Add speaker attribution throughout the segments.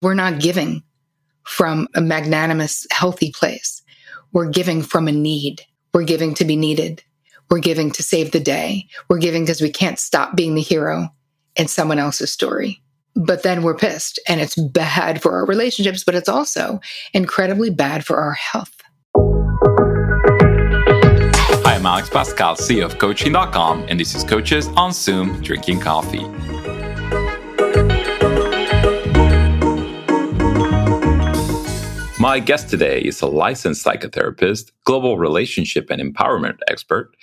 Speaker 1: We're not giving from a magnanimous, healthy place. We're giving from a need. We're giving to be needed. We're giving to save the day. We're giving because we can't stop being the hero in someone else's story. But then we're pissed and it's bad for our relationships, but it's also incredibly bad for our health.
Speaker 2: Hi, I'm Alex Pascal, CEO of Coaching.com, and this is Coaches on Zoom Drinking Coffee. My guest today is a licensed psychotherapist, global relationship and empowerment expert,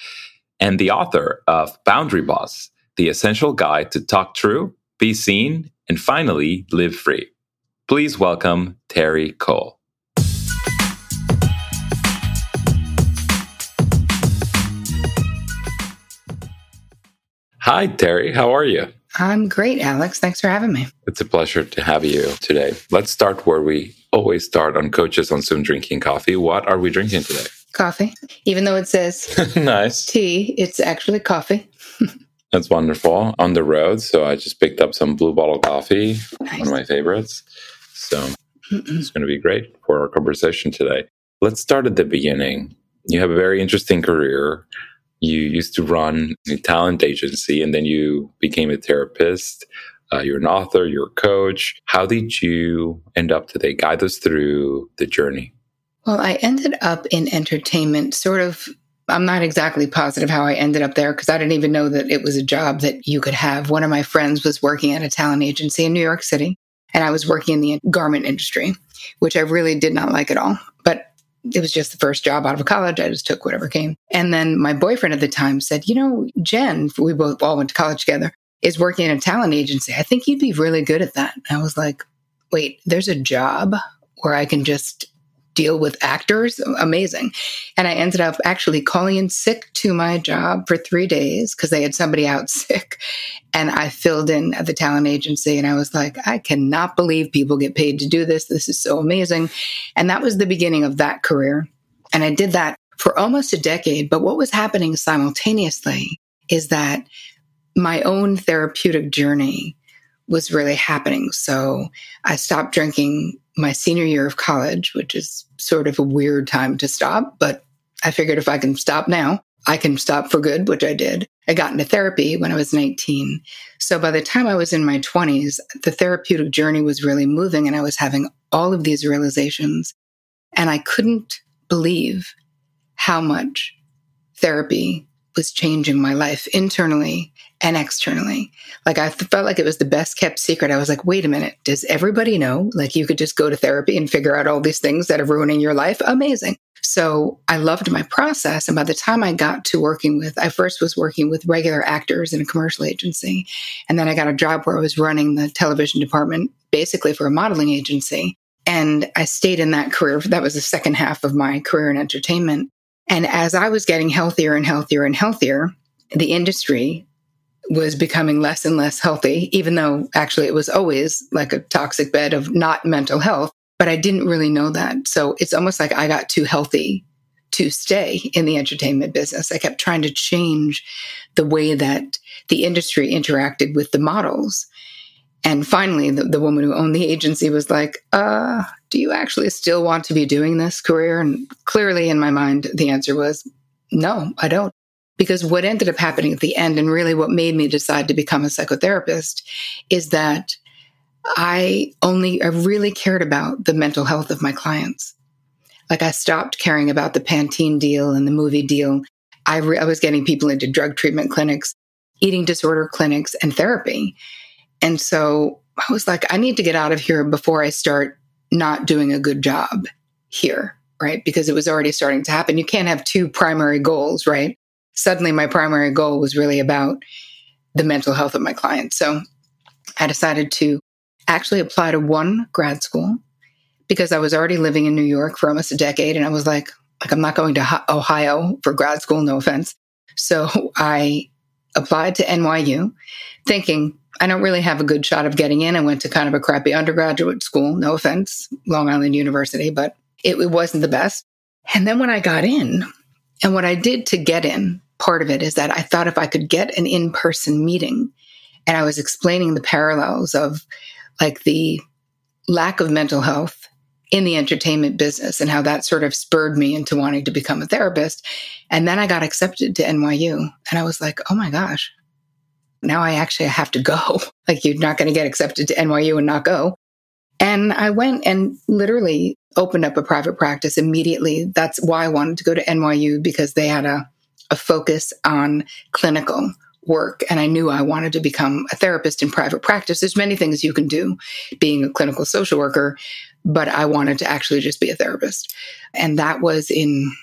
Speaker 2: and the author of Boundary Boss, the essential guide to talk true, be seen, and finally live free. Please welcome Terri Cole. Hi, Terri. How are you?
Speaker 1: I'm great, Alex. Thanks for having me.
Speaker 2: It's a pleasure to have you today. Let's start where we always start on Coaches on Zoom drinking coffee. What are we drinking today?
Speaker 1: Coffee. Even though it says
Speaker 2: nice
Speaker 1: tea, it's actually coffee.
Speaker 2: That's wonderful. On the road, so I just picked up some Blue Bottle coffee, nice. one of my favorites. So Mm-mm. it's going to be great for our conversation today. Let's start at the beginning. You have a very interesting career you used to run a talent agency and then you became a therapist. Uh, you're an author, you're a coach. How did you end up today? Guide us through the journey.
Speaker 1: Well, I ended up in entertainment, sort of. I'm not exactly positive how I ended up there because I didn't even know that it was a job that you could have. One of my friends was working at a talent agency in New York City, and I was working in the garment industry, which I really did not like at all. But it was just the first job out of college. I just took whatever came. And then my boyfriend at the time said, You know, Jen, we both all went to college together, is working in a talent agency. I think you'd be really good at that. And I was like, Wait, there's a job where I can just deal with actors. Amazing. And I ended up actually calling in sick to my job for three days because they had somebody out sick. And I filled in at the talent agency and I was like, I cannot believe people get paid to do this. This is so amazing. And that was the beginning of that career. And I did that for almost a decade. But what was happening simultaneously is that my own therapeutic journey was really happening. So I stopped drinking my senior year of college, which is sort of a weird time to stop, but I figured if I can stop now, I can stop for good, which I did. I got into therapy when I was 19. So by the time I was in my 20s, the therapeutic journey was really moving and I was having all of these realizations. And I couldn't believe how much therapy was changing my life internally and externally. Like I felt like it was the best kept secret. I was like, wait a minute, does everybody know? Like you could just go to therapy and figure out all these things that are ruining your life? Amazing. So I loved my process. And by the time I got to working with, I first was working with regular actors in a commercial agency. And then I got a job where I was running the television department, basically for a modeling agency. And I stayed in that career. That was the second half of my career in entertainment. And as I was getting healthier and healthier and healthier, the industry was becoming less and less healthy, even though actually it was always like a toxic bed of not mental health. But I didn't really know that. So it's almost like I got too healthy to stay in the entertainment business. I kept trying to change the way that the industry interacted with the models. And finally, the, the woman who owned the agency was like, uh, Do you actually still want to be doing this career? And clearly, in my mind, the answer was, No, I don't. Because what ended up happening at the end, and really what made me decide to become a psychotherapist, is that I only, I really cared about the mental health of my clients. Like I stopped caring about the Pantene deal and the movie deal. I, re- I was getting people into drug treatment clinics, eating disorder clinics, and therapy. And so I was like, I need to get out of here before I start not doing a good job here, right? Because it was already starting to happen. You can't have two primary goals, right? suddenly my primary goal was really about the mental health of my clients. So I decided to actually apply to one grad school because I was already living in New York for almost a decade and I was like like I'm not going to Ohio for grad school, no offense. So I applied to NYU thinking I don't really have a good shot of getting in. I went to kind of a crappy undergraduate school, no offense, Long Island University, but it, it wasn't the best. And then when I got in, and what I did to get in part of it is that I thought if I could get an in person meeting and I was explaining the parallels of like the lack of mental health in the entertainment business and how that sort of spurred me into wanting to become a therapist. And then I got accepted to NYU and I was like, oh my gosh, now I actually have to go. like you're not going to get accepted to NYU and not go. And I went and literally opened up a private practice immediately. That's why I wanted to go to NYU because they had a, a focus on clinical work. And I knew I wanted to become a therapist in private practice. There's many things you can do being a clinical social worker, but I wanted to actually just be a therapist. And that was in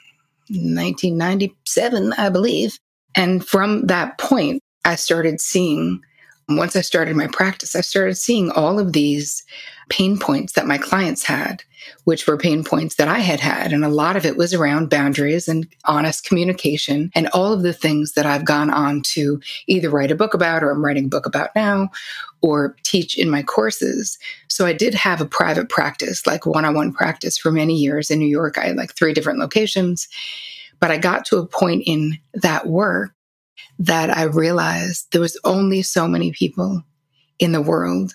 Speaker 1: 1997, I believe. And from that point, I started seeing, once I started my practice, I started seeing all of these pain points that my clients had, which were pain points that I had had. And a lot of it was around boundaries and honest communication and all of the things that I've gone on to either write a book about or I'm writing a book about now or teach in my courses. So I did have a private practice, like one on one practice for many years in New York. I had like three different locations. But I got to a point in that work that I realized there was only so many people in the world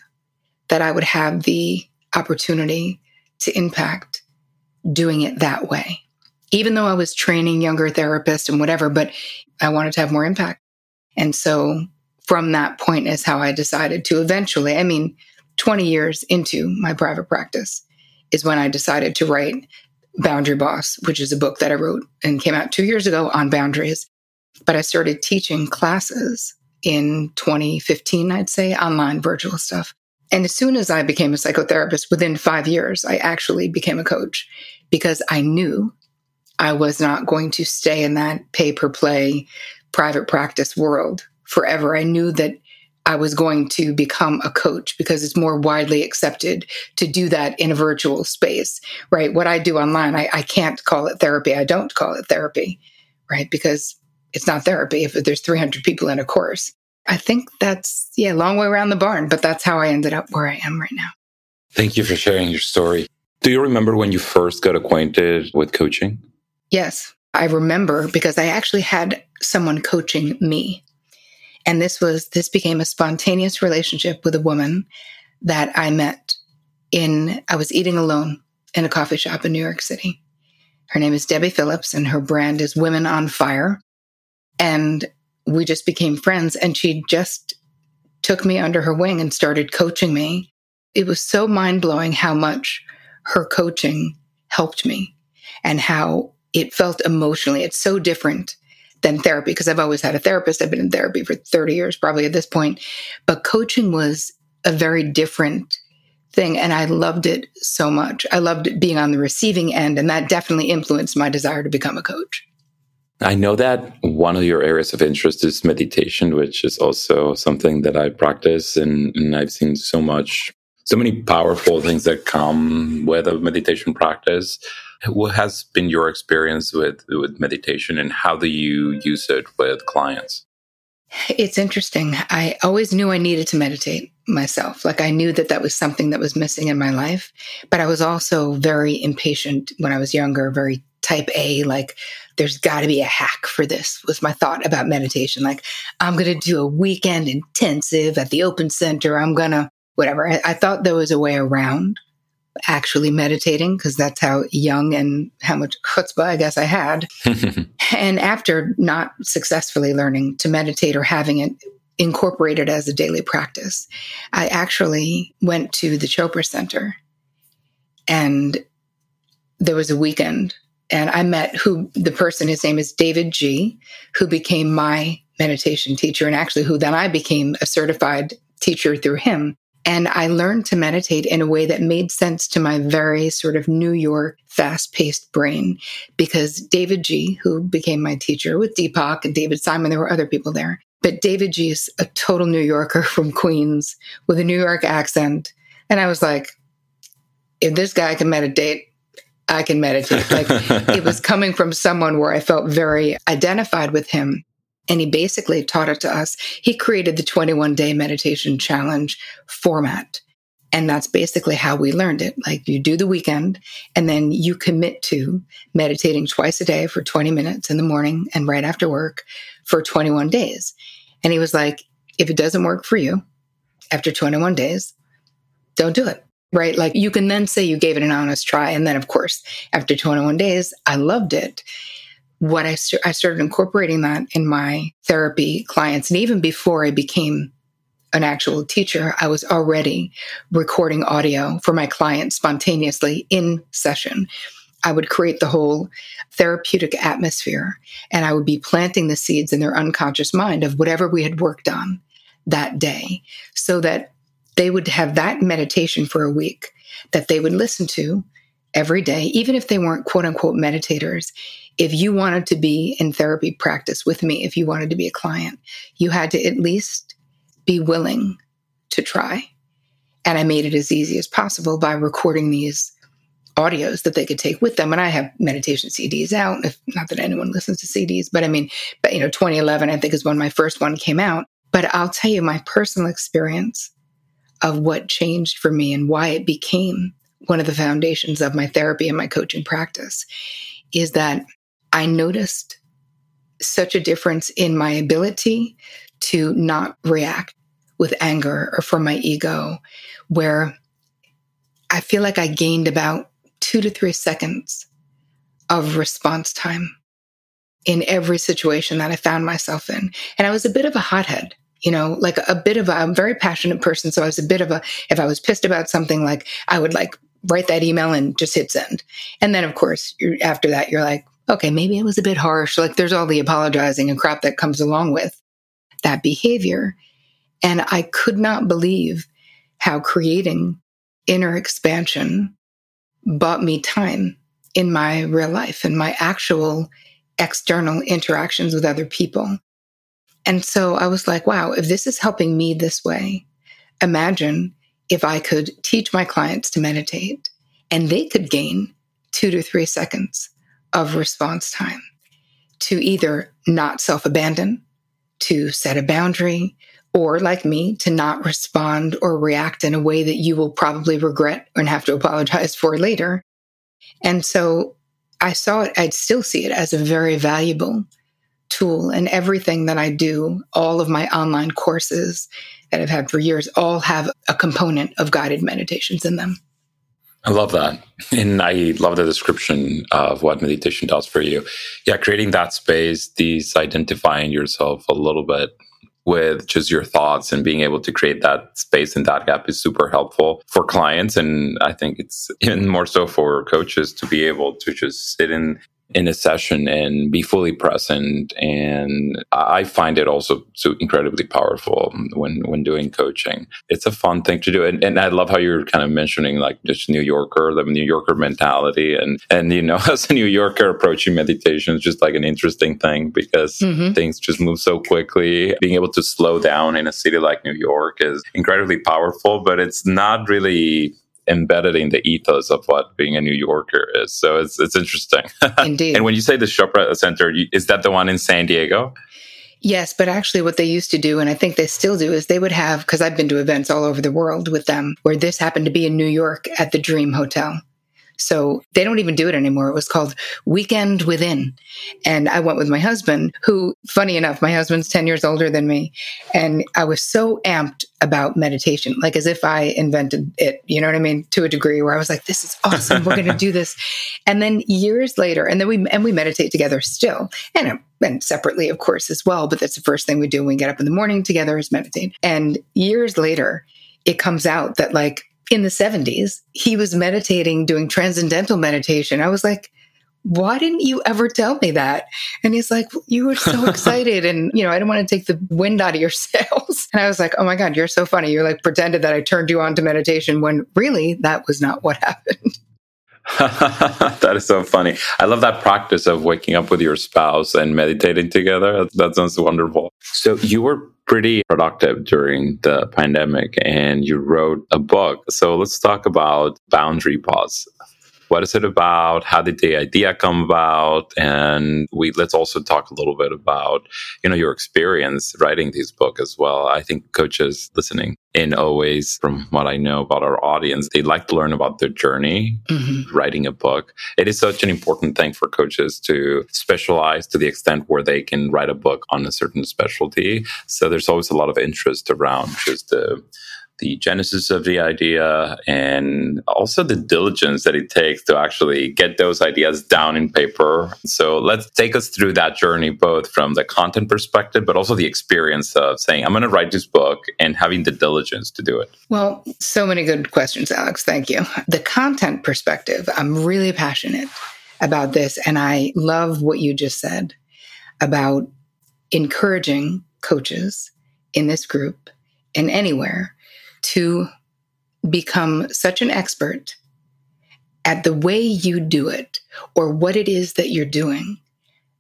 Speaker 1: that I would have the opportunity to impact doing it that way. Even though I was training younger therapists and whatever, but I wanted to have more impact. And so from that point is how I decided to eventually, I mean, 20 years into my private practice is when I decided to write Boundary Boss, which is a book that I wrote and came out two years ago on boundaries. But I started teaching classes in 2015, I'd say, online virtual stuff. And as soon as I became a psychotherapist, within five years, I actually became a coach because I knew I was not going to stay in that pay per play private practice world forever. I knew that I was going to become a coach because it's more widely accepted to do that in a virtual space, right? What I do online, I, I can't call it therapy. I don't call it therapy, right? Because it's not therapy if there's 300 people in a course. I think that's, yeah, long way around the barn, but that's how I ended up where I am right now.
Speaker 2: Thank you for sharing your story. Do you remember when you first got acquainted with coaching?
Speaker 1: Yes, I remember because I actually had someone coaching me. And this was, this became a spontaneous relationship with a woman that I met in, I was eating alone in a coffee shop in New York City. Her name is Debbie Phillips and her brand is Women on Fire. And we just became friends and she just took me under her wing and started coaching me. It was so mind blowing how much her coaching helped me and how it felt emotionally. It's so different than therapy because I've always had a therapist. I've been in therapy for 30 years, probably at this point. But coaching was a very different thing. And I loved it so much. I loved being on the receiving end. And that definitely influenced my desire to become a coach.
Speaker 2: I know that one of your areas of interest is meditation, which is also something that I practice, and, and I've seen so much, so many powerful things that come with a meditation practice. What has been your experience with with meditation, and how do you use it with clients?
Speaker 1: It's interesting. I always knew I needed to meditate myself. Like I knew that that was something that was missing in my life, but I was also very impatient when I was younger, very type A, like there's got to be a hack for this was my thought about meditation. Like I'm going to do a weekend intensive at the open center. I'm going to whatever. I, I, thought there was a way around actually meditating because that's how young and how much chutzpah I guess I had. and after not successfully learning to meditate or having it incorporated as a daily practice, I actually went to the Chopra Center and there was a weekend and I met who the person, his name is David Ji, who became my meditation teacher, and actually who then I became a certified teacher through him. And I learned to meditate in a way that made sense to my very sort of New York fast paced brain because David Ji, who became my teacher with Deepak and David Simon, there were other people there. But David Ji is a total New Yorker from Queens with a New York accent. And I was like, if this guy can meditate, I can meditate. Like it was coming from someone where I felt very identified with him. And he basically taught it to us. He created the 21 day meditation challenge format. And that's basically how we learned it. Like you do the weekend and then you commit to meditating twice a day for 20 minutes in the morning and right after work for 21 days. And he was like, if it doesn't work for you after 21 days, don't do it. right? Like you can then say you gave it an honest try. And then, of course, after 21 days, I loved it. What I, st- I started incorporating that in my therapy clients. And even before I became an actual teacher, I was already recording audio for my clients spontaneously in session. I would create the whole therapeutic atmosphere and I would be planting the seeds in their unconscious mind of whatever we had worked on that day so that they would have that meditation for a week that they would listen to every day, even if they weren't quote unquote meditators. If you wanted to be in therapy practice with me, if you wanted to be a client, you had to at least be willing to try. And I made it as easy as possible by recording these audios that they could take with them. And I have meditation CDs out, if not that anyone listens to CDs, but I mean, but you know, 2011, I think is when my first one came out. But I'll tell you my personal experience of what changed for me and why it became one of the foundations of my therapy and my coaching practice is that I noticed such a difference in my ability to not react with anger or from my ego, where I feel like I gained about two to three seconds of response time in every situation that I found myself in. And I was a bit of a hothead you know, like a bit of a, I'm a very passionate person. So I was a bit of a, if I was pissed about something, like I would like write that email and just hit send. And then of course, after that, you're like, okay, maybe it was a bit harsh. Like there's all the apologizing and crap that comes along with that behavior. And I could not believe how creating inner expansion bought me time in my real life and my actual external interactions with other people. And so I was like, wow, if this is helping me this way, imagine if I could teach my clients to meditate and they could gain two to three seconds of response time to either not self abandon, to set a boundary, or like me, to not respond or react in a way that you will probably regret and have to apologize for later. And so I saw it, I'd still see it as a very valuable tool and everything that I do, all of my online courses that I've had for years, all have a component of guided meditations in them.
Speaker 2: I love that. And I love the description of what meditation does for you. Yeah, creating that space, these identifying yourself a little bit with just your thoughts and being able to create that space and that gap is super helpful for clients. And I think it's even more so for coaches to be able to just sit in in a session and be fully present. And I find it also so incredibly powerful when when doing coaching. It's a fun thing to do, and, and I love how you're kind of mentioning like just New Yorker, the New Yorker mentality, and and you know as a New Yorker approaching meditation is just like an interesting thing because mm-hmm. things just move so quickly. Being able to slow down in a city like New York is incredibly powerful, but it's not really embedded in the ethos of what being a New Yorker is. So it's it's interesting.
Speaker 1: Indeed.
Speaker 2: and when you say the Chopra Center, is that the one in San Diego?
Speaker 1: Yes, but actually, what they used to do, and I think they still do, is they would have, because I've been to events all over the world with them, where this happened to be in New York at the Dream Hotel. So they don't even do it anymore. It was called Weekend Within. And I went with my husband, who, funny enough, my husband's 10 years older than me. And I was so amped about meditation, like as if I invented it, you know what I mean? To a degree where I was like, this is awesome. We're going to do this. And then years later, and then we, and we meditate together still and, and separately, of course, as well. But that's the first thing we do when we get up in the morning together is meditate. And years later, it comes out that like in the 70s, he was meditating, doing transcendental meditation. I was like, why didn't you ever tell me that? And he's like, you were so excited. And, you know, I didn't want to take the wind out of your sails. And I was like, oh my God, you're so funny. You're like pretended that I turned you on to meditation when really that was not what happened.
Speaker 2: that is so funny. I love that practice of waking up with your spouse and meditating together. That sounds wonderful. So you were pretty productive during the pandemic and you wrote a book. So let's talk about Boundary Boss what is it about? How did the idea come about? And we let's also talk a little bit about you know your experience writing this book as well. I think coaches listening in always from what i know about our audience they like to learn about their journey mm-hmm. writing a book. It is such an important thing for coaches to specialize to the extent where they can write a book on a certain specialty. So there's always a lot of interest around just the the genesis of the idea and also the diligence that it takes to actually get those ideas down in paper. So let's take us through that journey, both from the content perspective, but also the experience of saying, I'm going to write this book and having the diligence to do it.
Speaker 1: Well, so many good questions, Alex. Thank you. The content perspective, I'm really passionate about this. And I love what you just said about encouraging coaches in this group and anywhere to become such an expert at the way you do it or what it is that you're doing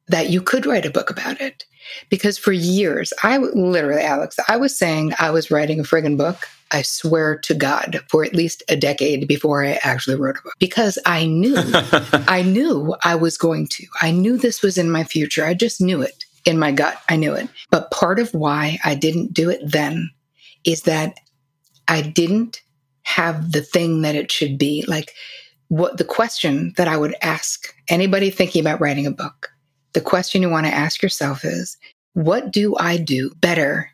Speaker 1: that you could write a book about it. Because for years, I literally, Alex, I was saying I was writing a friggin' book. I swear to God, for at least a decade before I actually wrote a book, because I knew, I knew I was going to. I knew this was in my future. I just knew it in my gut. I knew it. But part of why I didn't do it then is that I didn't have the thing that it should be. Like what the question that I would ask anybody thinking about writing a book, the question you want to ask yourself is, what do I do better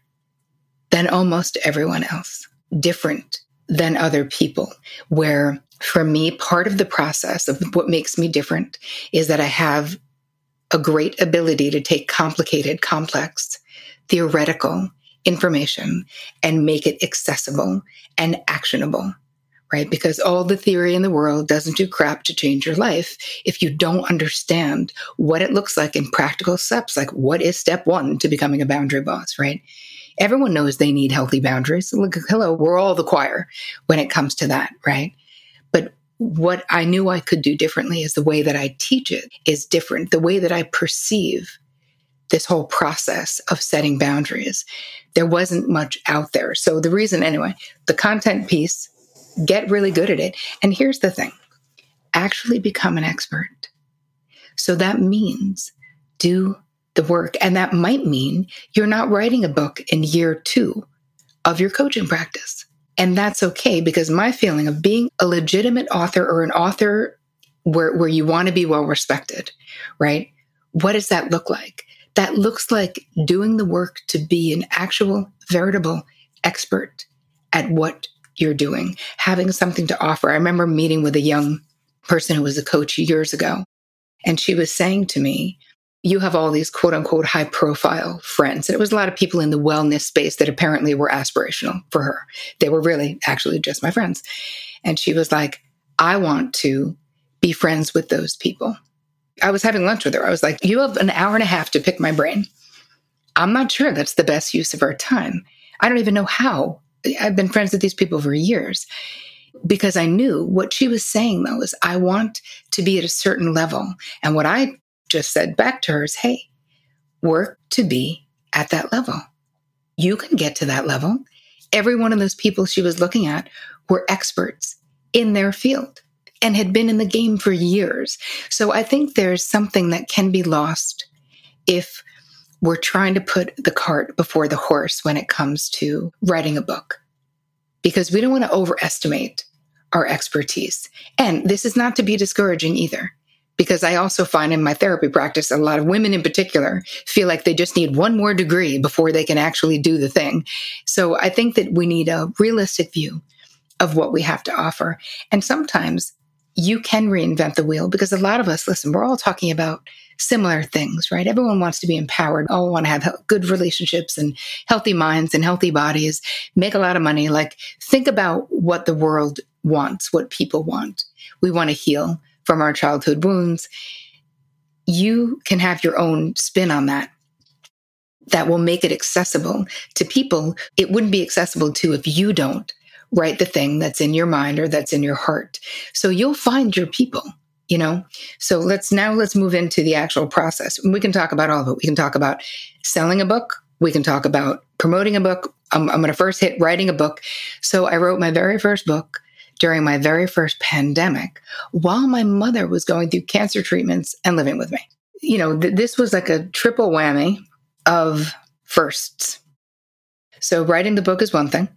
Speaker 1: than almost everyone else? Different than other people. Where for me, part of the process of what makes me different is that I have a great ability to take complicated, complex, theoretical information and make it accessible and actionable, right? Because all the theory in the world doesn't do crap to change your life if you don't understand what it looks like in practical steps. Like, what is step one to becoming a boundary boss, right? Everyone knows they need healthy boundaries. Look, hello, we're all the choir when it comes to that, right? But what I knew I could do differently is the way that I teach it is different. The way that I perceive this whole process of setting boundaries. There wasn't much out there. So the reason, anyway, the content piece, get really good at it. And here's the thing actually become an expert. So that means do the work. And that might mean you're not writing a book in year two of your coaching practice. And that's okay because my feeling of being a legitimate author or an author where, where you want to be well respected, right? What does that look like? That looks like doing the work to be an actual, veritable expert at what you're doing, having something to offer. I remember meeting with a young person who was a coach years ago, and she was saying to me, you have all these quote unquote high profile friends. And it was a lot of people in the wellness space that apparently were aspirational for her. They were really actually just my friends. And she was like, I want to be friends with those people. I was having lunch with her. I was like, You have an hour and a half to pick my brain. I'm not sure that's the best use of our time. I don't even know how. I've been friends with these people for years because I knew what she was saying, though, is I want to be at a certain level. And what I just said back to her is, Hey, work to be at that level. You can get to that level. Every one of those people she was looking at were experts in their field and had been in the game for years. So I think there's something that can be lost if we're trying to put the cart before the horse when it comes to writing a book, because we don't want to overestimate our expertise. And this is not to be discouraging either, because I also find in my therapy practice, a lot of women in particular feel like they just need one more degree before they can actually do the thing. So I think that we need a realistic view of what we have to offer. And sometimes you can reinvent the wheel because a lot of us, listen, we're all talking about similar things, right? Everyone wants to be empowered, all want to have good relationships and healthy minds and healthy bodies, make a lot of money. Like, think about what the world wants, what people want. We want to heal from our childhood wounds. You can have your own spin on that that will make it accessible to people it wouldn't be accessible to if you don't write the thing that's in your mind or that's in your heart. So you'll find your people, you know? So let's now let's move into the actual process. We can talk about all of it. We can talk about selling a book. We can talk about promoting a book. I'm, I'm going to first hit writing a book. So I wrote my very first book during my very first pandemic while my mother was going through cancer treatments and living with me. You know, th- this was like a triple whammy of firsts. So writing the book is one thing.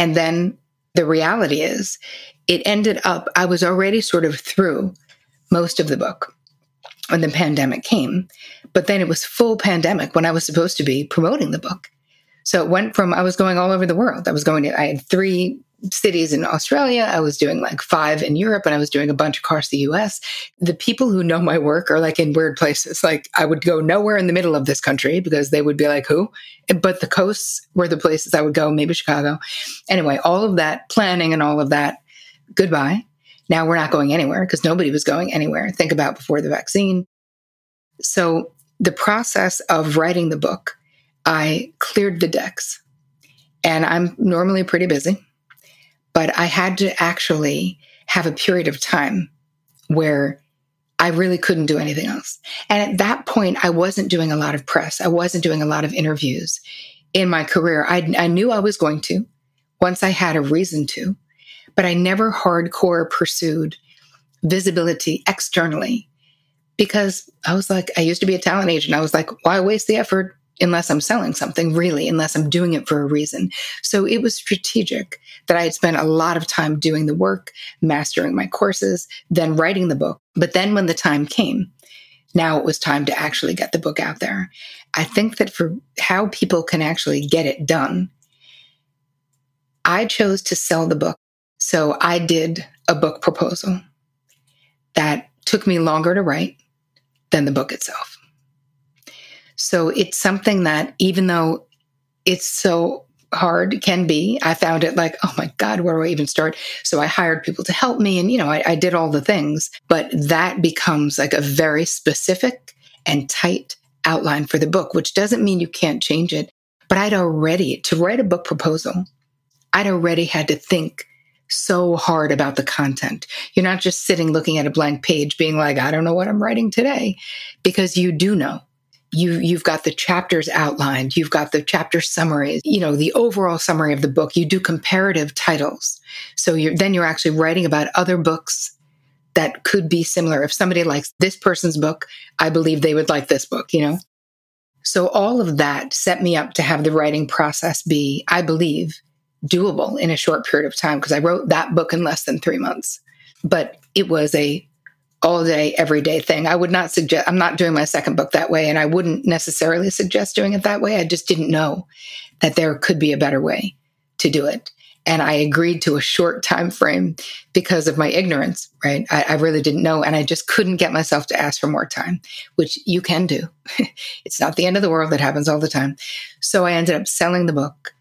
Speaker 1: And then the reality is, it ended up, I was already sort of through most of the book when the pandemic came, but then it was full pandemic when I was supposed to be promoting the book. So it went from I was going all over the world. I was going to I had three cities in Australia. I was doing like five in Europe and I was doing a bunch across the US. The people who know my work are like in weird places. Like I would go nowhere in the middle of this country because they would be like, who? But the coasts were the places I would go, maybe Chicago. Anyway, all of that planning and all of that, goodbye. Now we're not going anywhere because nobody was going anywhere. Think about before the vaccine. So the process of writing the book, I cleared the decks. And I'm normally pretty busy but I had to actually have a period of time where I really couldn't do anything else. And at that point, I wasn't doing a lot of press. I wasn't doing a lot of interviews in my career. I, I knew I was going to once I had a reason to, but I never hardcore pursued visibility externally because I was like, I used to be a talent agent. I was like, why waste the effort? Unless I'm selling something, really, unless I'm doing it for a reason. So it was strategic that I had spent a lot of time doing the work, mastering my courses, then writing the book. But then when the time came, now it was time to actually get the book out there. I think that for how people can actually get it done, I chose to sell the book. So I did a book proposal that took me longer to write than the book itself. So it's something that even though it's so hard can be, I found it like, oh my God, where do I even start? So I hired people to help me and, you know, I, I did all the things, but that becomes like a very specific and tight outline for the book, which doesn't mean you can't change it. But I'd already, to write a book proposal, I'd already had to think so hard about the content. You're not just sitting looking at a blank page being like, I don't know what I'm writing today, because you do know you you've got the chapters outlined you've got the chapter summaries you know the overall summary of the book. You do comparative titles. So you're then you're actually writing about other books that could be similar. If somebody likes this person's book i believe they would like this book you know? So all of that set me up to have the writing process be i believe doable in a short period of time because i wrote that book in less than 3 months. But it was a all day, everyday thing. I would not suggest, I'm not doing my second book that way, and I wouldn't necessarily suggest doing it that way. I just didn't know that there could be a better way to do it. And I agreed to a short time frame because of my ignorance, right? I, I really didn't know. And I just couldn't get myself to ask for more time, which you can do. it's not the end of the world. It happens all the time. So I ended up selling the book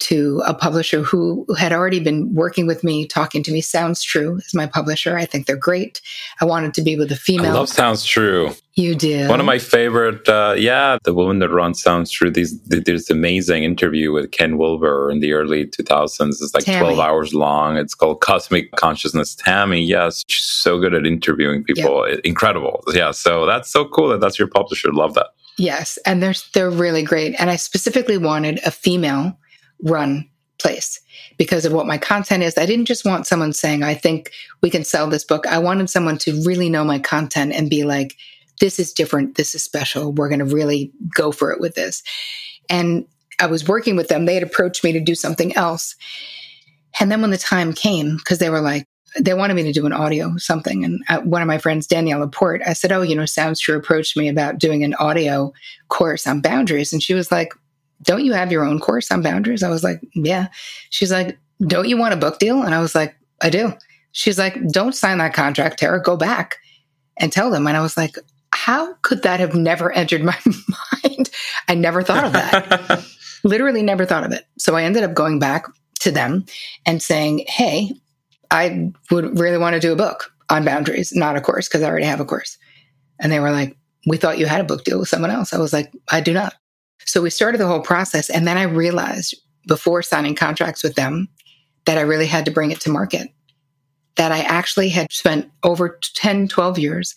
Speaker 1: to a publisher who had already been working with me, talking to me. Sounds True is my publisher. I think they're great. I wanted to be with a female.
Speaker 2: I love Sounds True.
Speaker 1: You did.
Speaker 2: One of my favorite, uh, yeah, the woman that runs Sounds True. These, there's amazing interview with Ken Wilber in the early 2000s. It's like Tami. 12 hours long. It's called Cosmic Consciousness. Tami, yes, she's so good at interviewing people. Yep. Incredible. Yeah, so that's so cool that that's your publisher. Love that.
Speaker 1: Yes, and they're they're really great. And I specifically wanted a female run place because of what my content is. I didn't just want someone saying, I think we can sell this book. I wanted someone to really know my content and be like, this is different. This is special. We're going to really go for it with this. And I was working with them. They had approached me to do something else. And then when the time came, because they were like, they wanted me to do an audio something. And I, one of my friends, Danielle LaPorte, I said, Oh, you know, Sounds True approached me about doing an audio course on boundaries. And she was like, don't you have your own course on boundaries? I was like, yeah. She's like, don't you want a book deal? And I was like, I do. She's like, don't sign that contract, Tara. Go back and tell them. And I was like, how could that have never entered my mind? I never thought of that. Literally never thought of it. So I ended up going back to them and saying, hey, I would really want to do a book on boundaries, not a course, because I already have a course. And they were like, we thought you had a book deal with someone else. I was like, I do not. So we started the whole process. And then I realized before signing contracts with them that I really had to bring it to market. That I actually had spent over 10, 12 years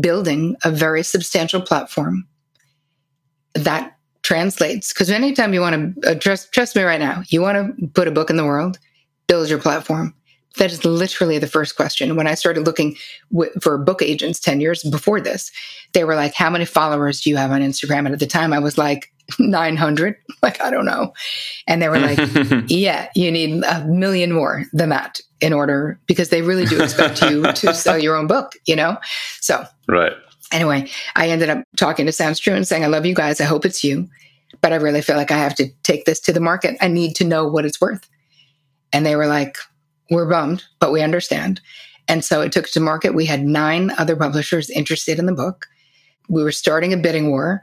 Speaker 1: building a very substantial platform that translates. Because anytime you want to, uh, trust, trust me right now, you want to put a book in the world, build your platform. That is literally the first question. When I started looking w- for book agents 10 years before this, they were like, How many followers do you have on Instagram? And at the time, I was like, 900. Like, I don't know. And they were like, Yeah, you need a million more than that in order, because they really do expect you to sell your own book, you know? So,
Speaker 2: right.
Speaker 1: Anyway, I ended up talking to Sounds True and saying, I love you guys. I hope it's you. but I really feel like I have to take this to the market. I need to know what it's worth. And they were like, we're bummed, but we understand. And so it took to market. We had nine other publishers interested in the book. We were starting a bidding war.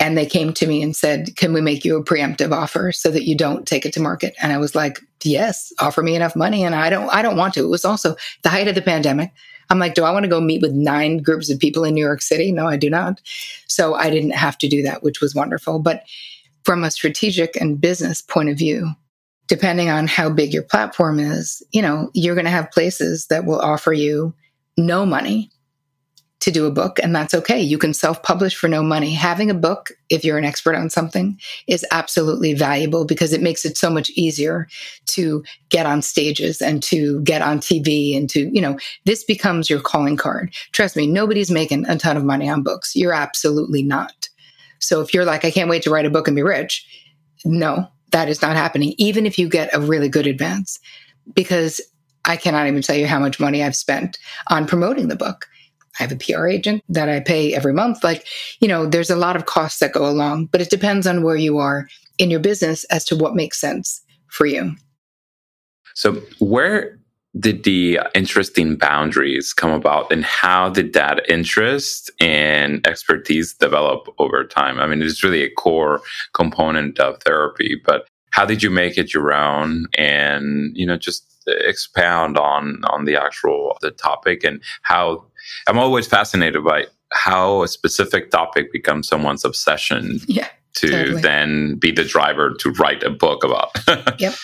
Speaker 1: And they came to me and said, Can we make you a preemptive offer so that you don't take it to market? And I was like, Yes, offer me enough money. And I don't I don't want to. It was also the height of the pandemic. I'm like, do I want to go meet with nine groups of people in New York City? No, I do not. So I didn't have to do that, which was wonderful. But from a strategic and business point of view, depending on how big your platform is, you know, you're going to have places that will offer you no money to do a book, and that's okay. You can self publish for no money. Having a book, if you're an expert on something, is absolutely valuable because it makes it so much easier to get on stages and to get on TV and to, you know, this becomes your calling card. Trust me, nobody's making a ton of money on books. You're absolutely not. So if you're like, I can't wait to write a book and be rich, no, that is not happening, even if you get a really good advance, because I cannot even tell you how much money I've spent on promoting the book I have a PR agent that I pay every month. Like, you know, there's a lot of costs that go along, but it depends on where you are in your business as to what makes sense for you.
Speaker 2: So, where did the interesting boundaries come about and how did that interest and expertise develop over time? I mean, it's really a core component of therapy, but how did you make it your own and, you know, just expound on on the actual the topic and how I'm always fascinated by how a specific topic becomes someone's obsession.
Speaker 1: Yeah.
Speaker 2: To totally. then be the driver to write a book about.
Speaker 1: yep.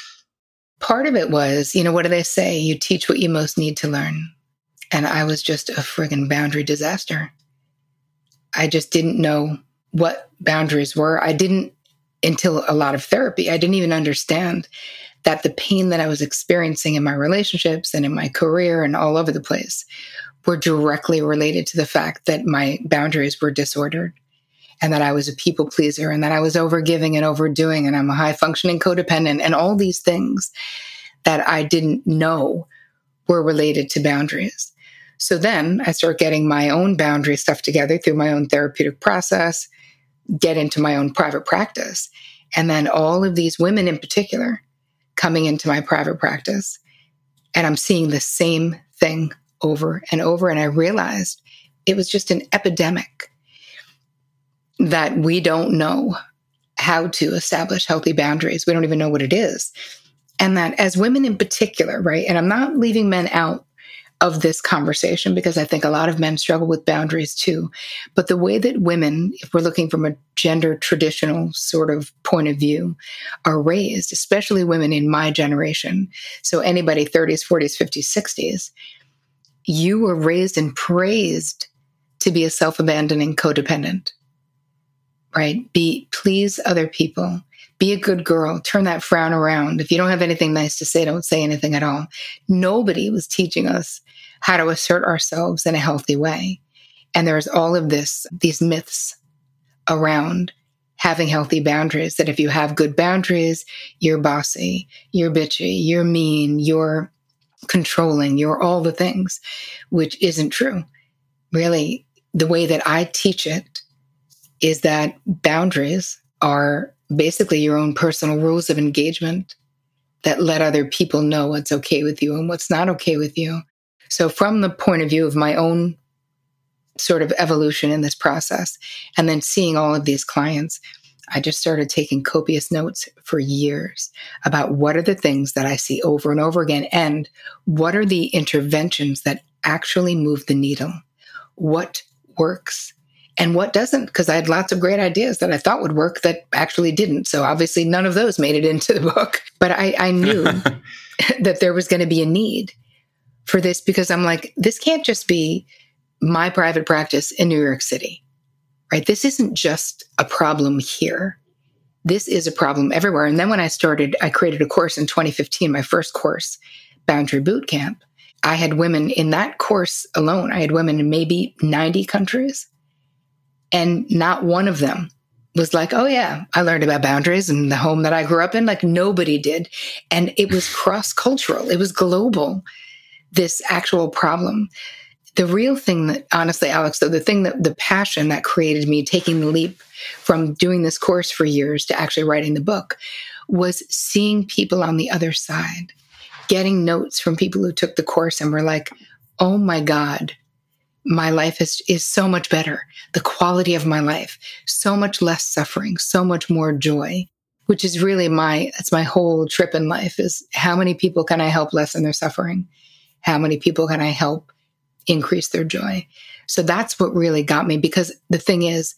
Speaker 1: Part of it was, you know, what do they say? You teach what you most need to learn. And I was just a friggin' boundary disaster. I just didn't know what boundaries were. I didn't until a lot of therapy. I didn't even understand that the pain that I was experiencing in my relationships and in my career and all over the place were directly related to the fact that my boundaries were disordered and that I was a people pleaser and that I was overgiving and overdoing and I'm a high functioning codependent and all these things that I didn't know were related to boundaries. So then I start getting my own boundary stuff together through my own therapeutic process, get into my own private practice. And then all of these women in particular coming into my private practice. And I'm seeing the same thing over and over. And I realized it was just an epidemic that we don't know how to establish healthy boundaries. We don't even know what it is. And that as women in particular, right? And I'm not leaving men out of this conversation because I think a lot of men struggle with boundaries too. But the way that women, if we're looking from a gender traditional sort of point of view, are raised, especially women in my generation, so anybody 30s, 40s, 50s, 60s, you were raised and praised to be a self abandoning codependent, right? Be please other people. Be a good girl. Turn that frown around. If you don't have anything nice to say, don't say anything at all. Nobody was teaching us how to assert ourselves in a healthy way. And there's all of this, these myths around having healthy boundaries that if you have good boundaries, you're bossy, you're bitchy, you're mean, you're controlling, you're all the things, which isn't true. Really, the way that I teach it is that boundaries are basically your own personal rules of engagement that let other people know what's okay with you and what's not okay with you. So, from the point of view of my own sort of evolution in this process, and then seeing all of these clients, I just started taking copious notes for years about what are the things that I see over and over again, and what are the interventions that actually move the needle. What works and what doesn't? Because i had lots of great ideas that i thought would work that actually didn't. So obviously none of those made it into the book. But i, I knew that there was going to be a need for this because i'm like this can't just be my private practice in new york city right? This isn't just a problem here. This is a problem everywhere. And then when i started i created a course in 2015 my first course boundary boot camp. I had women in that course alone. I had women in maybe 90 countries and not one of them was like, oh, yeah, I learned about boundaries and the home that I grew up in. Like nobody did. And it was cross cultural, it was global, this actual problem. the real thing that, honestly, Alex, though, the thing that the passion that created me taking the leap from doing this course for years to actually writing the book was seeing people on the other side, getting notes from people who took the course and were like, oh my God, my life is, is so much better. The quality of my life, so much less suffering, so much more joy, which is really my, that's my whole trip in life is how many people can I help lessen their suffering? How many people can I help increase their joy? So that's what really got me because the thing is,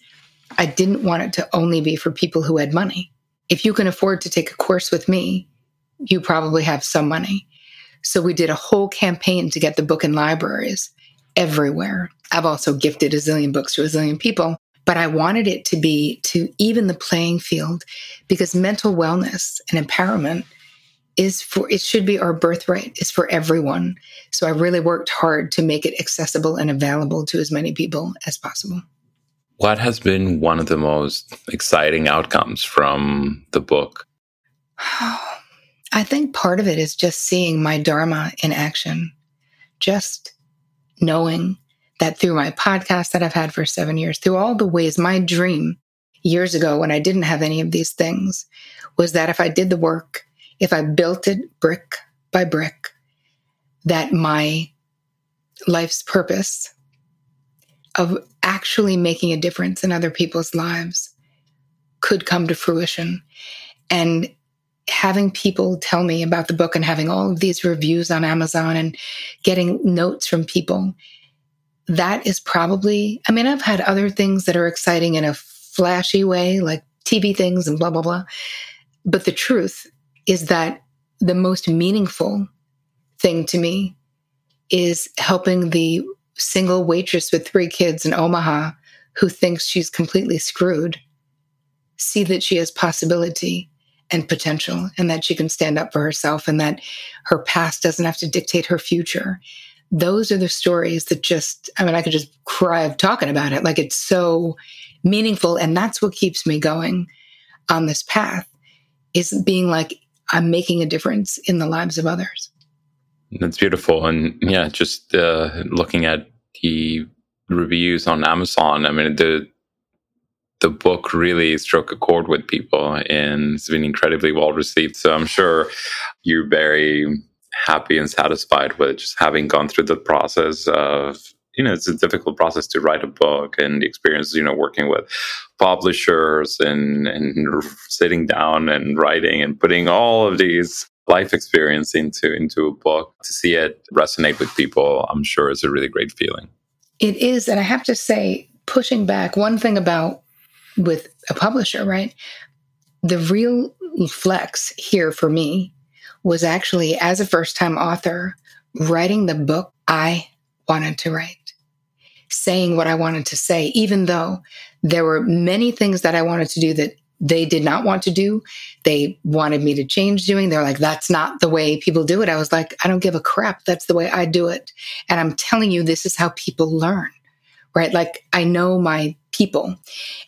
Speaker 1: I didn't want it to only be for people who had money. If you can afford to take a course with me, you probably have some money. So we did a whole campaign to get the book in libraries everywhere. I've also gifted a zillion books to a zillion people, but I wanted it to be to even the playing field because mental wellness and empowerment is for it should be our birthright it's for everyone so i really worked hard to make it accessible and available to as many people as possible
Speaker 2: what has been one of the most exciting outcomes from the book?
Speaker 1: I think part of it is just seeing my Dharma in action, just knowing that through my podcast that I've had for seven years, through all the ways, my dream years ago when I didn't have any of these things was that if I did the work, if I built it brick by brick, that my life's purpose of actually making a difference in other people's lives could come to fruition. And having people tell me about the book and having all of these reviews on Amazon and getting notes from people, that is probably, I mean, I've had other things that are exciting in a flashy way, like TV things and blah, blah, blah. But the truth is that the most meaningful thing to me is helping the single waitress with three kids in Omaha who thinks she's completely screwed see that she has possibility and potential and that she can stand up for herself and that her past doesn't have to dictate her future. Those are the stories that just, I mean, I could just cry of talking about it. Like it's so meaningful. And that's what keeps me going on this path is being like, I'm making a difference in the lives of others.
Speaker 2: That's beautiful. And yeah, just uh, looking at the reviews on Amazon, I mean, the the book really struck a chord with people and it's been incredibly well received. So I'm sure you're very happy and satisfied with just having gone through the process of you know it's a difficult process to write a book and the experience you know working with publishers and and sitting down and writing and putting all of these life experience into into a book to see it resonate with people i'm sure is a really great feeling
Speaker 1: it is and i have to say pushing back one thing about with a publisher right the real flex here for me was actually as a first time author writing the book i wanted to write saying what i wanted to say even though there were many things that i wanted to do that they did not want to do. They wanted me to change doing. They're like, that's not the way people do it. I was like, I don't give a crap. That's the way I do it. And I'm telling you, this is how people learn, right? Like I know my people.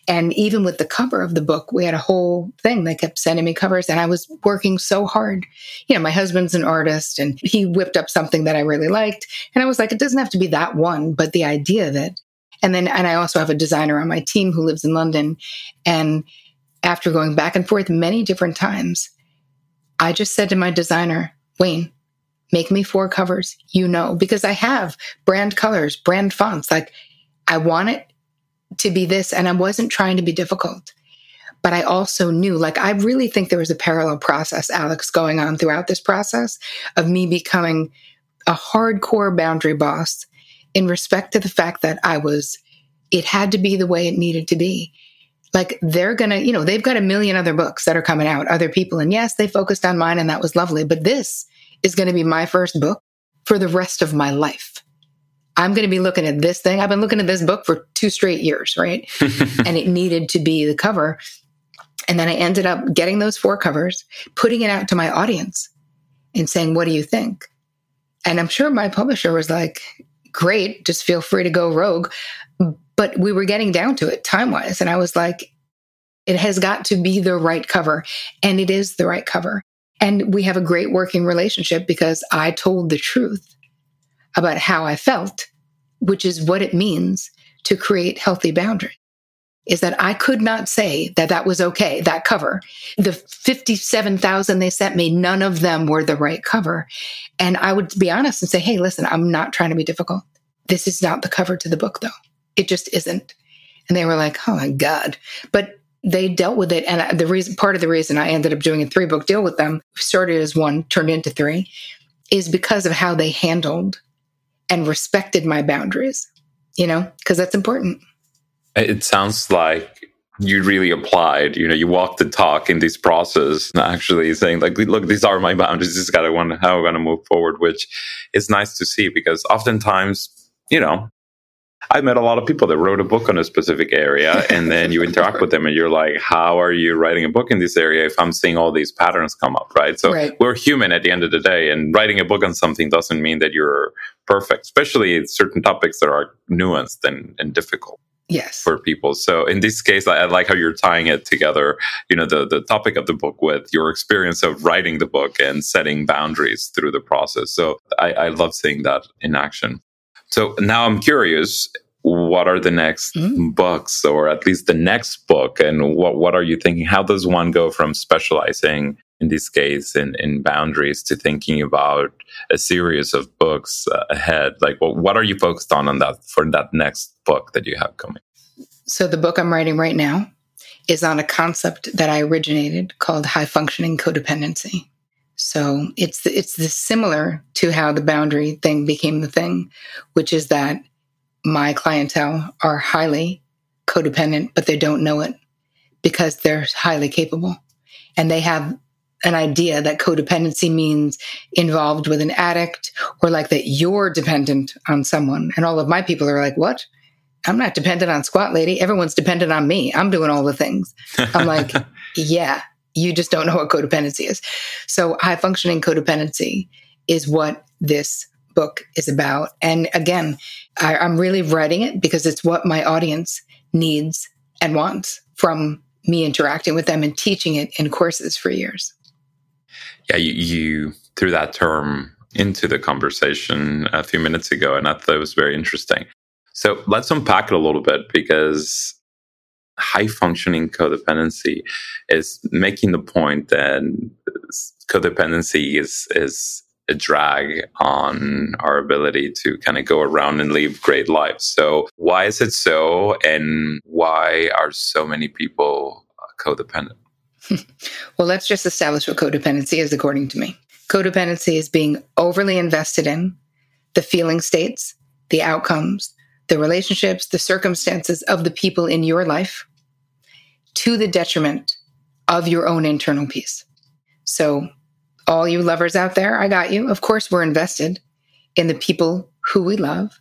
Speaker 1: And even with the cover of the book, we had a whole thing. They kept sending me covers and I was working so hard. You know, my husband's an artist and he whipped up something that I really liked. And I was like, it doesn't have to be that one, but the idea of it. And then, and I also have a designer on my team who lives in London and after going back and forth many different times, I just said to my designer, Wayne, make me four covers, you know, because I have brand colors, brand fonts. Like I want it to be this. And I wasn't trying to be difficult. But I also knew, like, I really think there was a parallel process, Alex, going on throughout this process of me becoming a hardcore boundary boss in respect to the fact that I was, it had to be the way it needed to be like they're gonna you know they've got a million other books that are coming out other people and yes they focused on mine and that was lovely but this is to be my first book for the rest of my life i'm going to be looking at this thing i've been looking at this book for two straight years right and it needed to be the cover and then i ended up getting those four covers putting it out to my audience and saying what do you think and i'm sure my publisher was like great just feel free to go rogue but we were getting down to it time wise. And I was like, it has got to be the right cover. And it is the right cover. And we have a great working relationship because I told the truth about how I felt which is what it means to create healthy boundaries is that I could not say that that was okay, that cover. The 57,000 they sent me, none of them were the right cover. And I would be honest and say, hey, listen, I'm not trying to be difficult. This is not the cover to the book, though. It just isn't. And they were like, oh my God. But they dealt with it. And the reason, part of the reason I ended up doing a three book deal with them, started as one, turned into three, is because of how they handled and respected my boundaries, you know, because that's important.
Speaker 2: It sounds like you really applied, you know, you walked the talk in this process, actually saying like, look, these are my boundaries. This is gotta want how we're gonna move forward, which is nice to see because oftentimes, you know, I met a lot of people that wrote a book on a specific area, and then you interact with them, and you're like, "How are you writing a book in this area if I'm seeing all these patterns come up?" Right. So right. we're human at the end of the day, and writing a book on something doesn't mean that you're perfect, especially certain topics that are nuanced and, and difficult
Speaker 1: yes.
Speaker 2: for people. So in this case I, I, like how you're tying it together you know the the topic of the book with your experience of writing the book and setting boundaries through the process. So i, I love seeing that in action. So now i'm curious what are the next mm. books or at least the next book? And what what are you thinking? How does one go from specializing in this case in, in boundaries to thinking about a series of books uh, ahead. Like well, what are you focused on on that for that next book that you have coming?
Speaker 1: So the book i'm writing right now is on a concept that i originated called high functioning codependency. So it's it's the similar to how the boundary thing became the thing which is that my clientele are highly codependent but they don't know it because they're highly capable. And they have an idea that codependency means involved with an addict or like that you're dependent on someone. And all of my people are like, what? I'm not dependent on squat lady. Everyone's dependent on me. I'm doing all the things. I'm like, yeah, you just don't know what codependency is. So high functioning codependency is what this book is about. And again, I, I'm really writing it because it's what my audience needs and wants from me interacting with them and teaching it in courses for years
Speaker 2: yeah, you, you threw that term into the conversation a few minutes ago, and I thought it was very interesting. So let's unpack it a little bit because high functioning codependency is making the point that codependency is is a drag on our ability to kind of go around and live great lives. So why is it so and why are so many people codependent?
Speaker 1: well, let's just establish what codependency is according to me. Codependency is being overly invested in the feeling states, the outcomes, the relationships, the circumstances of the people in your life to the detriment of your own internal peace. So, all you lovers out there, I got you. Of course, we're invested in the people who we love.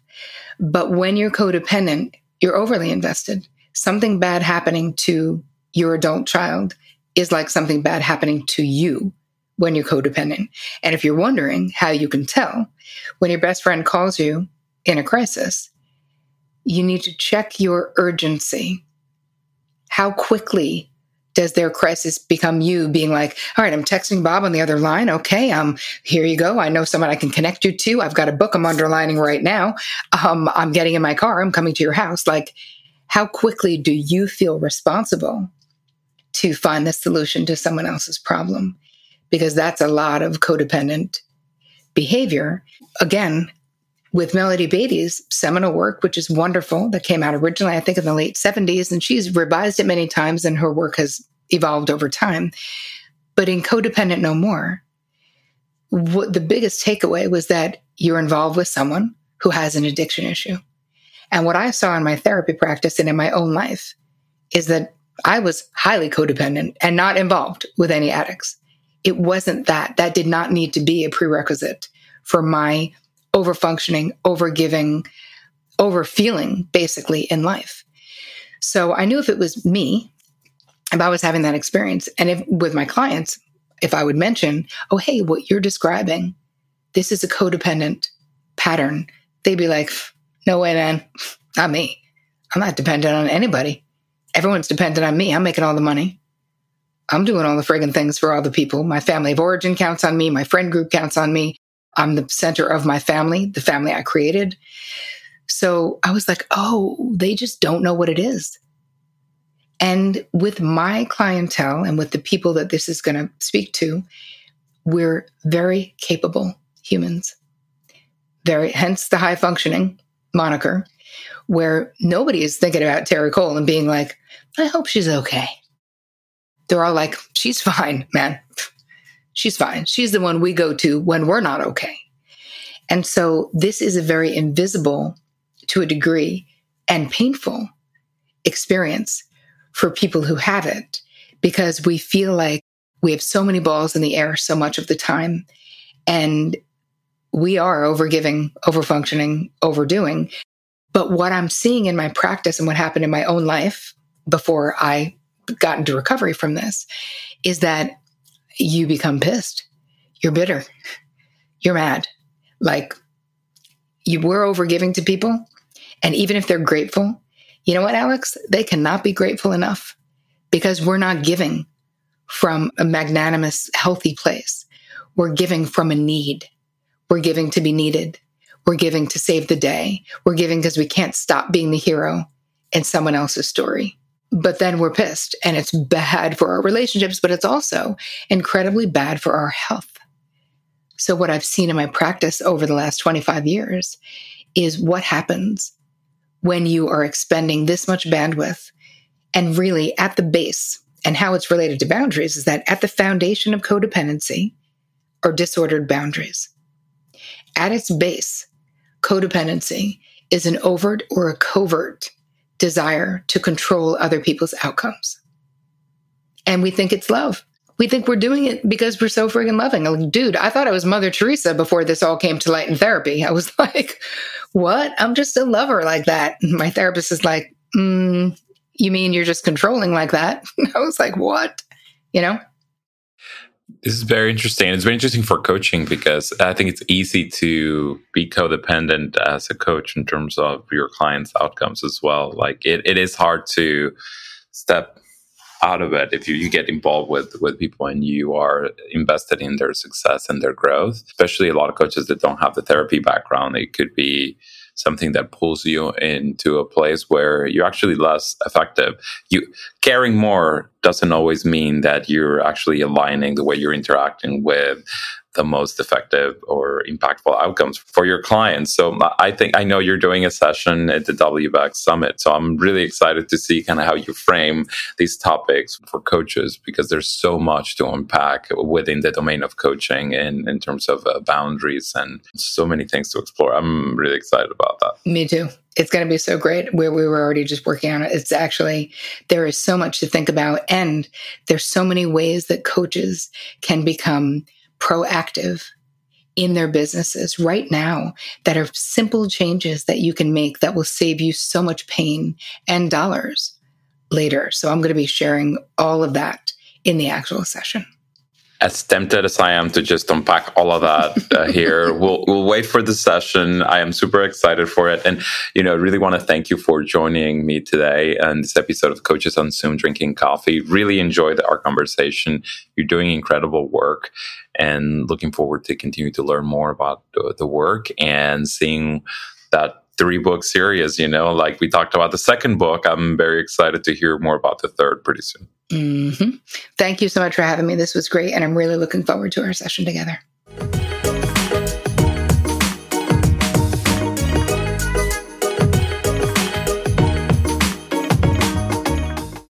Speaker 1: But when you're codependent, you're overly invested. Something bad happening to your adult child is like something bad happening to you when you're codependent. And if you're wondering how you can tell, when your best friend calls you in a crisis, you need to check your urgency. How quickly does their crisis become you being like, all right, I'm texting Bob on the other line. Okay, um, here you go. I know someone I can connect you to. I've got a book I'm underlining right now. Um, I'm getting in my car. I'm coming to your house. Like, how quickly do you feel responsible to find the solution to someone else's problem because that's a lot of codependent behavior. Again, with Melody Beattie's seminal work, which is wonderful, that came out originally, I think, in the late 70s, and she's revised it many times, and her work has evolved over time. But in Codependent No More, what the biggest takeaway was that you're involved with someone who has an addiction issue. And what I saw in my therapy practice and in my own life is that I was highly codependent and not involved with any addicts. It wasn't that. That did not need to be a prerequisite for my overfunctioning, overgiving, overfeeling basically in life. So I knew if it was me, if I was having that experience, and if with my clients, if I would mention, oh, hey, what you're describing, this is a codependent pattern, they'd be like, no way, man, not me. I'm not dependent on anybody everyone's dependent on me. I'm making all the money. I'm doing all the friggin' things for all the people. My family of origin counts on me. My friend group counts on me. I'm the center of my family, the family I created. So I was like, oh, they just don't know what it is. And with my clientele and with the people that this is going to speak to, we're very capable humans. Very, hence the high functioning moniker, where nobody is thinking about Terri Cole and being like, I hope she's okay. They're all like, she's fine, man. She's fine. She's the one we go to when we're not okay. And so this is a very invisible to a degree and painful experience for people who have it because we feel like we have so many balls in the air so much of the time and we are overgiving, overfunctioning, overdoing. But what I'm seeing in my practice and what happened in my own life before I got into recovery from this is that you become pissed. You're bitter. You're mad. Like you were overgiving to people. And even if they're grateful, you know what, Alex? They cannot be grateful enough because we're not giving from a magnanimous, healthy place. We're giving from a need. We're giving to be needed. We're giving to save the day. We're giving because we can't stop being the hero in someone else's story. But then we're pissed and it's bad for our relationships, but it's also incredibly bad for our health. So, what I've seen in my practice over the last 25 years is what happens when you are expending this much bandwidth and really at the base and how it's related to boundaries is that at the foundation of codependency are disordered boundaries. At its base, codependency is an overt or a covert desire to control other people's outcomes. And we think it's love. We think we're doing it because we're so friggin' loving. Like, dude, I thought I was Mother Teresa before this all came to light in therapy. I was like, what? I'm just a lover like that. And my therapist is like, mm, you mean you're just controlling like that? I was like, what? You know?
Speaker 2: This is very interesting. It's very interesting for coaching because I think it's easy to be codependent as a coach in terms of your clients' outcomes as well. Like it, it is hard to step out of it if you, you get involved with with people and you are invested in their success and their growth especially a lot of coaches that don't have the therapy background it could be something that pulls you into a place where you're actually less effective. You caring more doesn't always mean that you're actually aligning the way you're interacting with the most effective or impactful outcomes for your clients. So I think I know you're doing a session at the WBECS Summit. So I'm really excited to see kind of how you frame these topics for coaches because there's so much to unpack within the domain of coaching in, in terms of uh, boundaries and so many things to explore. I'm really excited about that.
Speaker 1: Me too it's going to be so great where we were already just working on it it's actually there is so much to think about and there's so many ways that coaches can become proactive in their businesses right now that are simple changes that you can make that will save you so much pain and dollars later. So I'm going to be sharing all of that in the actual session
Speaker 2: as tempted as I am to just unpack all of that uh, here, we'll we'll wait for the session. I am super excited for it, and you know, really want to thank you for joining me today and this episode of Coaches on Zoom Drinking Coffee. Really enjoyed our conversation. You're doing incredible work, and looking forward to continue to learn more about the, the work and seeing that three book series. You know, like we talked about the second book. I'm very excited to hear more about the third pretty soon.
Speaker 1: Mm-hmm. Thank you so much for having me. This was great. And I'm really looking forward to our session together.